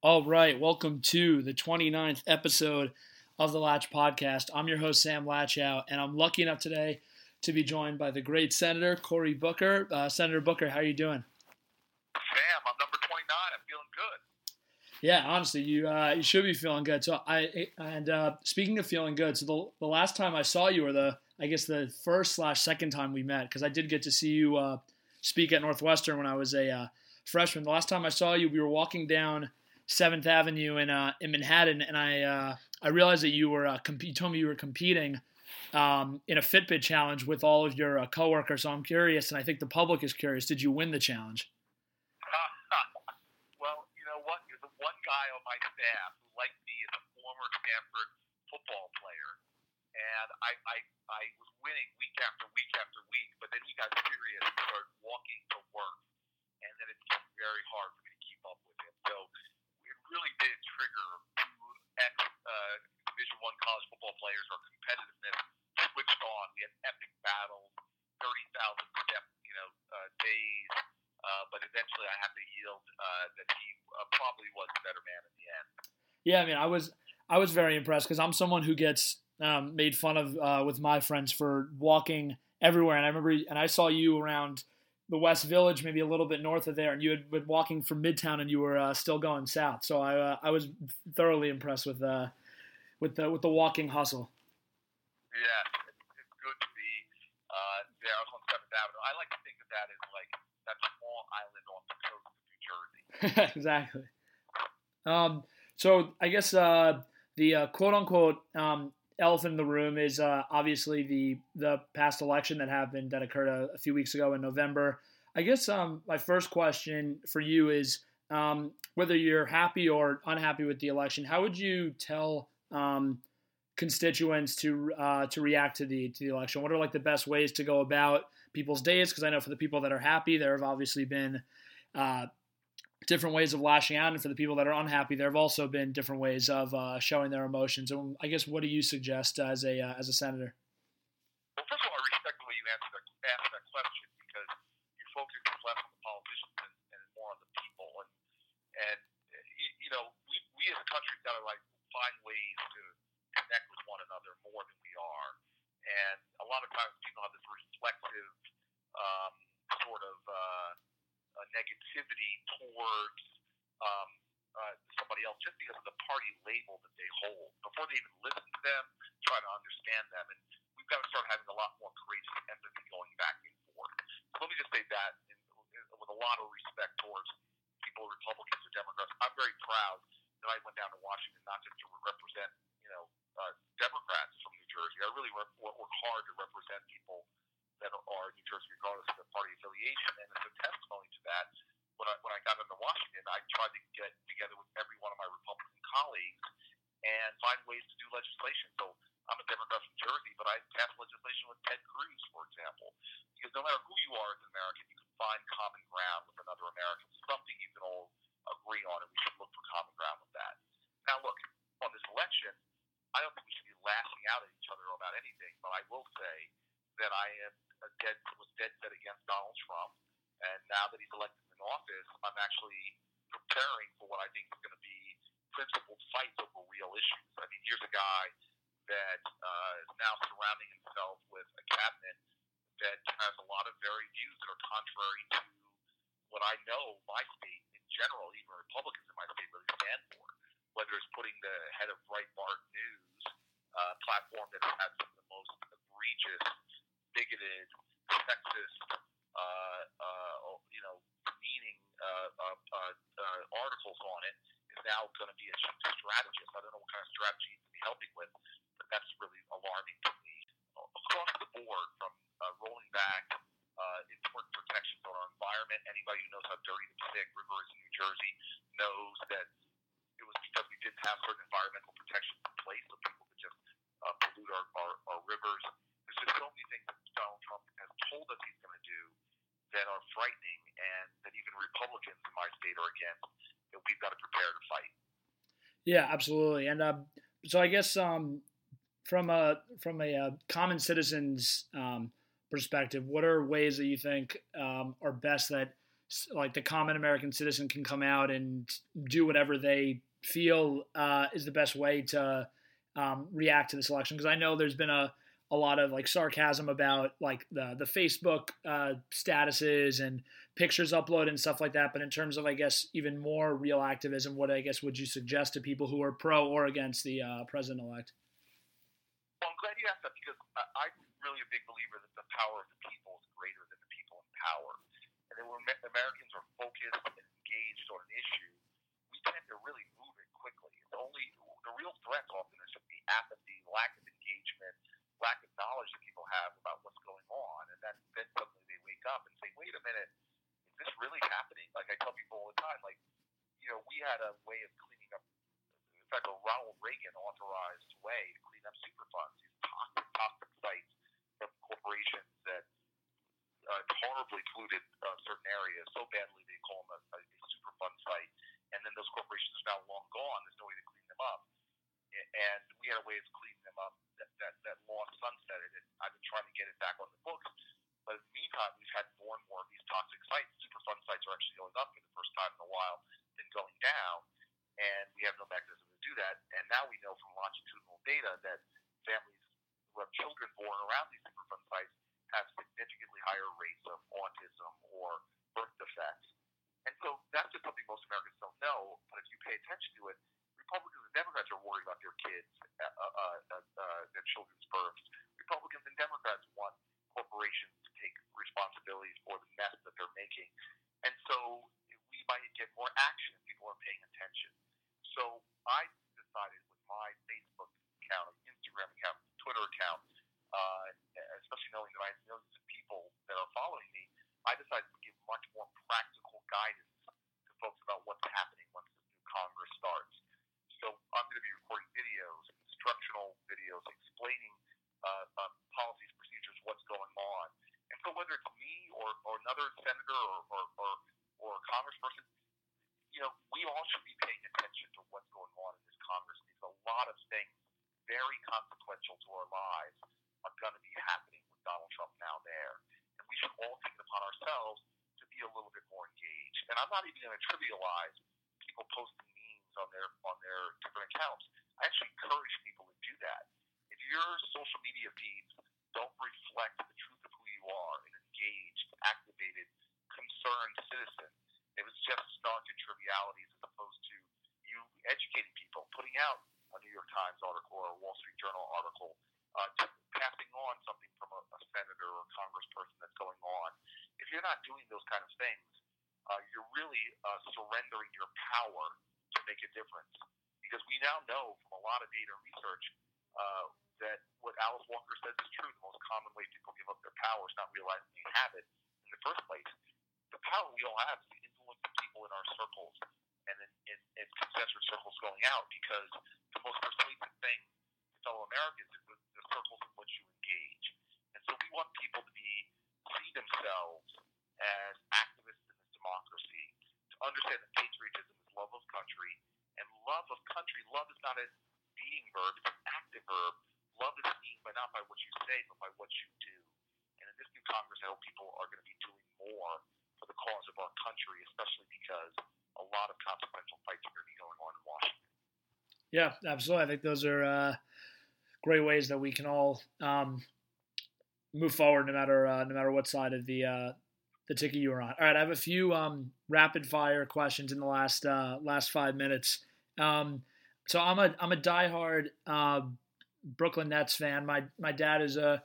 All right, welcome to the 29th episode of the Lach Podcast. I'm your host, Sam Latchow, and I'm lucky enough today to be joined by the great Senator Cory Booker. Uh, Senator Booker, how are you doing? Sam, I'm number 29. I'm feeling good. Yeah, honestly, you uh, you should be feeling good. So I and uh, speaking of feeling good, so the, the last time I saw you, or the I guess the first slash second time we met, because I did get to see you uh, speak at Northwestern when I was a uh, freshman. The last time I saw you, we were walking down Seventh Avenue in uh, in Manhattan, and I uh, I realized that you were uh, comp- you told me you were competing um, in a Fitbit challenge with all of your uh, coworkers. So I'm curious, and I think the public is curious. Did you win the challenge? well, you know what? There's one guy on my staff who, like me, is a former Stanford football player, and I, I I was winning week after week after week. But then he got serious and started walking to work, and then it became very hard for me to keep up with him. So really did trigger two ex uh, Division One college football players. Our competitiveness switched on. We had epic battles, thirty thousand step, you know, uh, days. Uh, but eventually, I have to yield uh, that he uh, probably was the better man in the end. Yeah, I mean, I was I was very impressed because I'm someone who gets um, made fun of uh, with my friends for walking everywhere, and I remember and I saw you around the West Village, maybe a little bit north of there, and you had been walking from Midtown, and you were uh, still going south. So I uh, I was thoroughly impressed with uh, with the with the walking hustle. Yeah, it's, good to be uh, there on Seventh Avenue. I like to think of that as like that small island off the coast of New Jersey. exactly. Um, so I guess uh, the uh, quote unquote um, elephant in the room is uh, obviously the the past election that happened that occurred a, a few weeks ago in November. I guess um, my first question for you is um, whether you're happy or unhappy with the election. How would you tell um, constituents to uh, to react to the to the election? What are like the best ways to go about people's days? Because I know for the people that are happy, there have obviously been uh, different ways of lashing out, and for the people that are unhappy, there have also been different ways of uh, showing their emotions. And I guess what do you suggest as a uh, as a senator? Well, first of all, I respect the way you answer that, ask that question because your focus is less on the politicians and, and more on the people. And and you, you know, we we as a country got to like find ways to connect with one another more than we are. And a lot of times people have this reflexive um, sort of uh, uh, negativity towards um, uh, somebody else just because of the party label that they hold before they even listen to them, try to understand them. And we've got to start having a lot more courageous empathy going back and forth. So let me just say that in, in, with a lot of respect towards people, Republicans or Democrats. I'm very proud that I went down to Washington not just to represent, you know, uh, Democrats from New Jersey. I really work, work hard to represent people that are New Jersey, regardless of their party affiliation. And as a testimony to that, when I when I got into Washington, I tried to get together with every one of my Republican colleagues and find ways to do legislation. So I'm a Democrat from Jersey, but I passed legislation with Ted Cruz, for example, because no matter who you are as an American, you can find common ground with another American, something you can all agree on, and we should look for common ground with that. Now, look on this election. I don't think we should be lashing out at each other about anything, but I will say that I am dead was dead set against Donald Trump, and now that he's elected in office, I'm actually preparing for what I think is going to be principled fights over real issues. I mean, here's a guy that uh, is now surrounding himself with a cabinet that has a lot of very views that are contrary to what I know my state in general, even Republicans in my state really stand for. Whether it's putting the head of Breitbart News uh, platform that has some of the most egregious bigoted, sexist, uh, uh, you know, demeaning uh, uh, uh, uh, articles on it is now going to be a strategist. I don't know what kind of strategy he's going to be helping with, but that's really alarming to me. Across the board, from uh, rolling back uh, important protections on our environment. Anybody who knows how dirty the Passaic River is in New Jersey knows that it was because we didn't have certain environmental protections in place, so people could just uh, pollute our, our, our rivers. There's just so many things that Donald Trump has told us he's going to do that are frightening, and that even Republicans in my state are against. That we've got to prepare to. Yeah, absolutely. And uh, so I guess um, from a from a uh, common citizen's um, perspective, what are ways that you think um, are best that like the common American citizen can come out and do whatever they feel uh, is the best way to um, react to this election. Because I know there's been a a lot of like sarcasm about like the the Facebook uh, statuses and pictures uploaded and stuff like that. But in terms of I guess even more real activism, what I guess would you suggest to people who are pro or against the uh, president elect? Well, I'm glad you asked that because I'm really a big believer that the power of the people is greater than the people in power. And then when Americans are focused and engaged on an issue, we tend to really move it quickly. It's only the real threat often is the apathy, lack of engagement, lack of knowledge that people have about what's going on, and then then suddenly they wake up and say, "Wait a minute, is this really happening?" Like I tell people all the time, like you know, we had a way of cleaning up. In fact, a Ronald Reagan authorized way to clean up super funds, these toxic, toxic sites from corporations that uh, horribly polluted uh, certain areas so badly they call them a, a, a super fund site, and then those corporations are now long gone. There's no way to clean them up, and we had a way of cleaning them up that, that, that law sunsetted, and I've been trying to get it back on the books. But in the meantime, we've had more and more of these toxic sites. Superfund sites are actually going up for the first time in a while, then going down, and we have no mechanism to do that. And now we know from longitudinal data that families who have children born around these Superfund sites have significantly higher rates of autism or birth defects. And so that's just something most Americans don't know. But if you pay attention to it, Republicans and Democrats are worried about their kids, uh, uh, uh, uh, their children's births. Republicans and Democrats want corporations to take responsibility for the mess that they're making. And so we might get more action if people are paying attention. So I decided with my Facebook account, Instagram account, Twitter account, uh, especially knowing that I have millions of people that are following me, I decided to give much more practical guidance to folks about what's happening once this new Congress starts. So I'm going to be recording videos, instructional videos, explaining uh, uh, policies, procedures, what's going on. And so whether it's me or, or another senator or, or, or, or a congressperson, you know, we all should be paying attention to what's going on in this Congress because a lot of things very consequential to our lives are going to be happening with Donald Trump now there. And we should all ourselves to be a little bit more engaged. And I'm not even going to trivialize people posting memes on their on their different accounts. I actually encourage people to do that. If your social media feeds don't reflect the truth of who you are, an engaged, activated, concerned citizen, if it's just snark and trivialities as opposed to you educating people, putting out a New York Times article or a Wall Street Journal article, uh, passing on something from a, a senator or a congressperson that's going on. If you're not doing those kind of things, uh, you're really uh, surrendering your power to make a difference. Because we now know from a lot of data and research uh, that what Alice Walker says is true. The most common way people give up their power is not realizing they have it in the first place. The power we all have is to influence the people in our circles and in, in, in concentric circles going out because the most persuasive thing to fellow Americans is the, the circles in which you engage. And so we want people to be see themselves as activists in this democracy, to understand that patriotism is love of country. And love of country, love is not a being verb, it's an active verb. Love is seen by not by what you say, but by what you do. And in this new Congress, I hope people are going to be doing more for the cause of our country, especially because a lot of consequential fights are going to be going on in Washington. Yeah, absolutely. I think those are uh, great ways that we can all um, move forward, no matter uh, no matter what side of the uh, the ticket you were on. All right, I have a few um, rapid fire questions in the last uh, last five minutes. Um, so I'm a I'm a diehard uh, Brooklyn Nets fan. My my dad is a uh,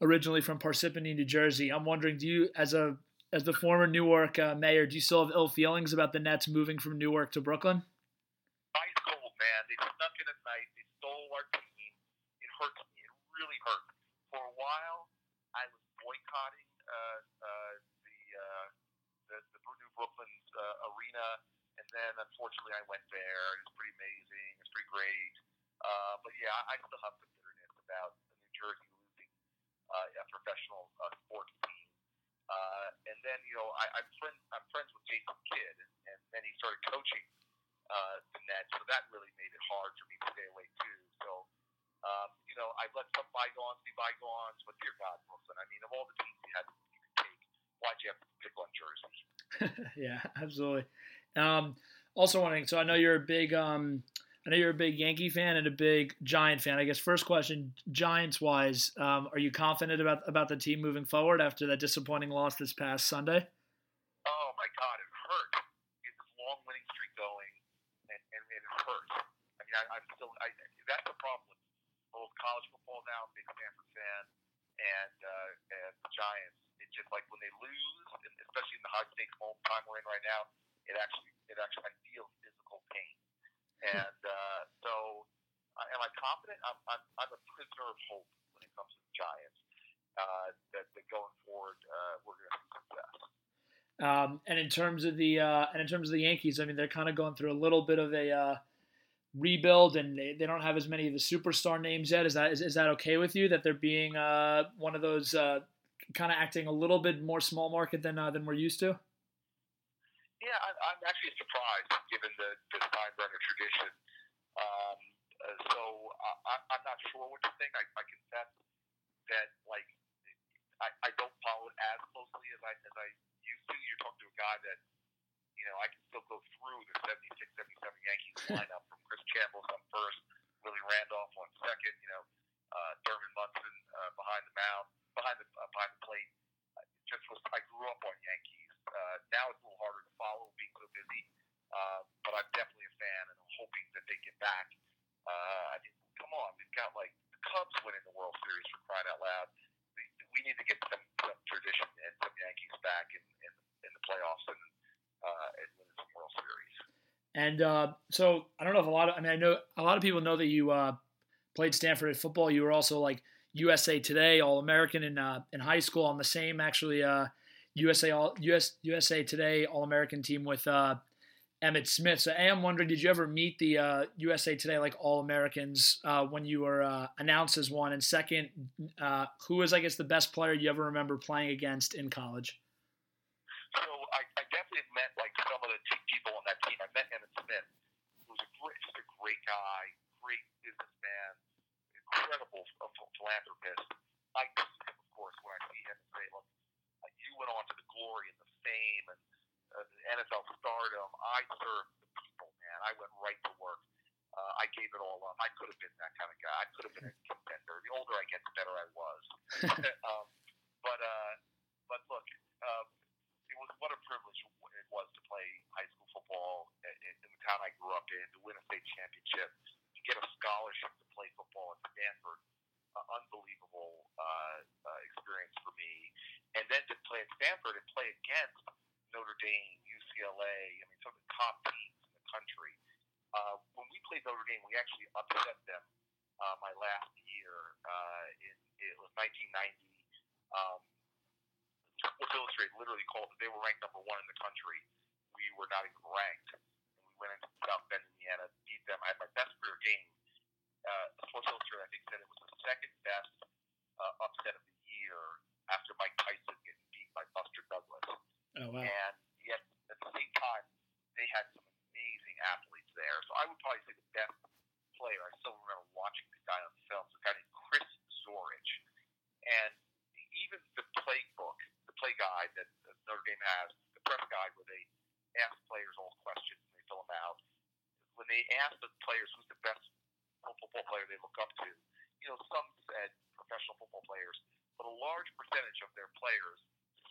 originally from Parsippany, New Jersey. I'm wondering, do you as a as the former Newark uh, mayor, do you still have ill feelings about the Nets moving from Newark to Brooklyn? Ice cold, man snuck in at night. They stole our team. It hurts me. It really hurts. For a while, I was boycotting uh, uh, uh, the, the New Brooklyn's uh, arena, and then unfortunately I went there. It's pretty amazing. It's pretty great. Uh, but yeah, I, still have some bitterness about the New Jersey losing uh, a professional uh, sports team. Uh, and then you know I, I'm friends I'm friends with Jason Kidd, and, and then he started coaching uh, the Nets, so that really made it hard for me to stay away too. So. Um, you know, I've let some bygones be bygones, but dear God, Brooklyn, I mean, of all the teams you had to take, why'd you have to pick on Jersey? yeah, absolutely. Um, also wondering, so I know you're a big, um, I know you're a big Yankee fan and a big Giant fan. I guess first question, Giants wise, um, are you confident about about the team moving forward after that disappointing loss this past Sunday? Oh my God, it hurt. Get this long winning streak going, and, and it hurts. I mean, I, I'm still. I, that's the problem with both college football now. big Stanford fan, and uh, and the Giants. It's just like when they lose, especially in the high stakes home time we're in right now, it actually it actually I feel physical pain, and uh, so am I confident? I'm, I'm I'm a prisoner of hope when it comes to the Giants. Uh, that, that going forward, uh, we're going to have success. Um, and in terms of the uh, and in terms of the Yankees, I mean, they're kind of going through a little bit of a uh, rebuild, and they, they don't have as many of the superstar names yet. Is that is, is that okay with you that they're being uh, one of those uh, kind of acting a little bit more small market than uh, than we're used to? Yeah, I, I'm actually surprised given the, the Steinbrenner tradition. Um, uh, so I, I'm not sure what to think. I, I confess that like I, I don't follow it as closely as I as I used to. You're talking to a guy that you know I can still go through the 76, 77 Yankees lineup from Chris Chambliss on first, Willie Randolph on second. You know, uh, Thurman Munson uh, behind the mound, behind the uh, behind the plate. Uh, just was I grew up on Yankees. Uh, now it's a little harder to follow being so busy, uh, but I'm definitely a fan and I'm hoping that they get back. Uh, I mean, come on, we've got like the Cubs winning the World Series for crying out loud. We, we need to get some, some tradition and some Yankees back in, in, in the playoffs and, uh, and win some World Series. And uh, so I don't know if a lot of I mean I know a lot of people know that you uh, played Stanford at football. You were also like USA Today All American in uh, in high school on the same actually uh, USA All US USA Today All American team with uh, Emmitt Smith. So I am wondering, did you ever meet the uh, USA Today like All Americans uh, when you were uh, announced as one? And second, uh, who was I guess the best player you ever remember playing against in college? So I, I definitely met like some of the people on that team. I met Emmitt Smith, who's a great, just a great guy, great businessman, incredible philanthropist. I of course, when I see him and say, look, you went on to the glory and the fame and uh, NFL stardom. I served the people, man. I went right to work. Uh, I gave it all up. I could have been that kind of guy. I could have been a contender. The older I get, the better I was. um, but uh, but look, um, it was what a privilege it was to play high school football in, in the town I grew up in, to win a state championship, to get a scholarship to play football at Stanford. Uh, unbelievable uh, uh, experience for me, and then to play at Stanford and play against Notre Dame, UCLA. I mean, some of the top teams in the country. Uh, when we played Notre Dame, we actually upset them uh, my last year. Uh, in, it was 1990. Um, Sports Illustrated literally called it. They were ranked number one in the country. We were not even ranked. And we went into South Bend, Indiana, beat them. I had my best career game. Uh, Sports Illustrated, I think, said it was the second best uh, upset of the year after Mike Tyson getting beat by Buster Douglas. Oh, wow. And yet, at the same time, they had some amazing athletes there. So I would probably say the best player. I still remember watching the guy on the film, a guy named Chris Zorich. And even the play book, the play guide that Notre Dame has, the press guide where they ask players all questions and they fill them out. When they ask the players who's the best football player they look up to, you know, some said professional football players, but a large percentage of their players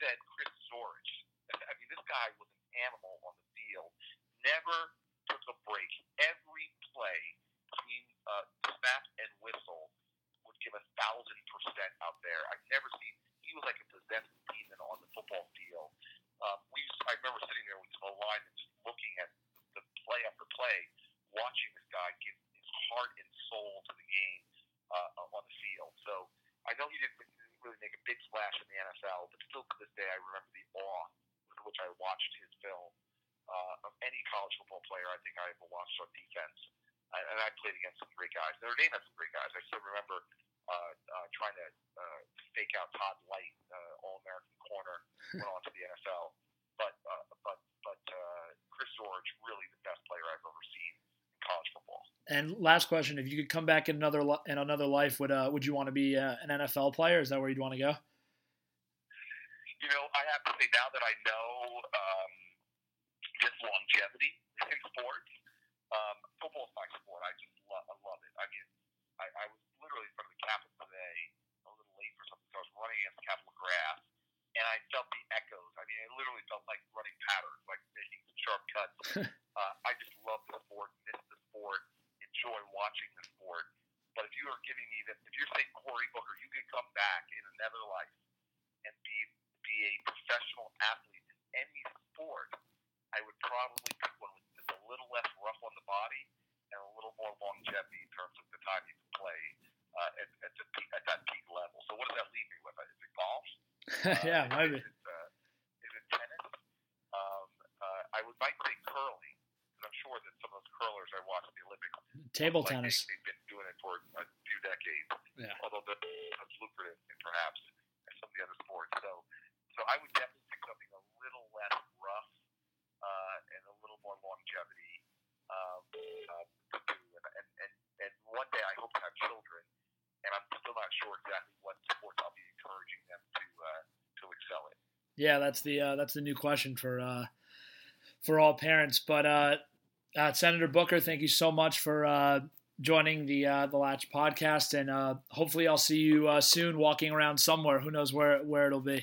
said Chris Zorich. I mean, this guy was an animal on the field. Never took a break. Every play between uh, snap and whistle would give a thousand percent out there. I've never seen. He was like a possessed demon on the football field. Um, we, used, I remember sitting there with some line and just looking at the play after play, watching this guy give his heart and soul to the game uh, on the field. So I know he didn't really make a big splash in the NFL, but still to this day I remember the awe with which I watched his film uh, of any college football player I think I ever watched on defense. I, and I played against some great guys. Notre Dame had some great guys. I still remember uh, uh, trying to uh, fake out Todd Lyght, uh, All American corner, went on to the NFL. But uh, but but uh, Chris Zorich, really the and last question: If you could come back in another in another life, would uh, would you want to be uh, an NFL player? Is that where you'd want to go? You know, I have to say now that I know um, just longevity in sports, um, football is my sport. I just love, I love it. I mean, I, I was literally in front of the Capitol today, a little late for something, so I was running against the Capitol grass, and I felt the echoes. I mean, I literally felt like running patterns, like making some sharp cuts. uh, I just enjoy watching the sport. But if you are giving me that, if you're saying Cory Booker, you can come back in another life and be be a professional athlete in any sport, I would probably pick one with just a little less rough on the body and a little more longevity in terms of the time you can play uh, at, at, the peak, at that peak level. So what does that leave me with? Is it golf? yeah, uh, maybe. Is it, uh, is it tennis? Um, uh, I would might say curling because I'm sure that some of those curlers I watch the Olympics. Table like tennis. They, they've been doing it for a few decades. Yeah. Although they're as lucrative, perhaps, as some of the other sports. So, so I would definitely pick something a little less rough uh, and a little more longevity um, uh, to do. And, and, and, and one day I hope to have children, and I'm still not sure exactly what sports I'll be encouraging them to uh, to excel in. Yeah, that's the uh, that's the new question for uh, for all parents. But uh, uh, Senator Booker, thank you so much for uh, joining the uh, the Lach podcast, and uh, hopefully I'll see you uh, soon walking around somewhere. Who knows where where it'll be?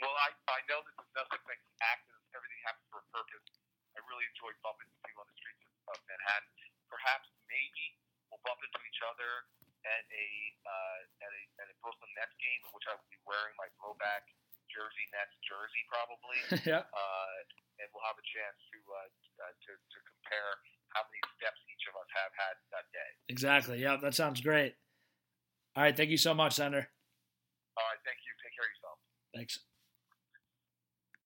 Well, I, I know that there's nothing like accidents. Everything happens for a purpose. I really enjoy bumping into people on the streets of, of Manhattan. Perhaps, maybe we'll bump into each other at a uh, at a at a Brooklyn Nets game, in which I will be wearing my throwback jersey Nets jersey, probably. yeah. Uh, and we'll have a chance to, uh, uh, to to compare how many steps each of us have had that day. Exactly. Yeah, that sounds great. All right. Thank you so much, Senator. All right. Thank you. Take care of yourself. Thanks.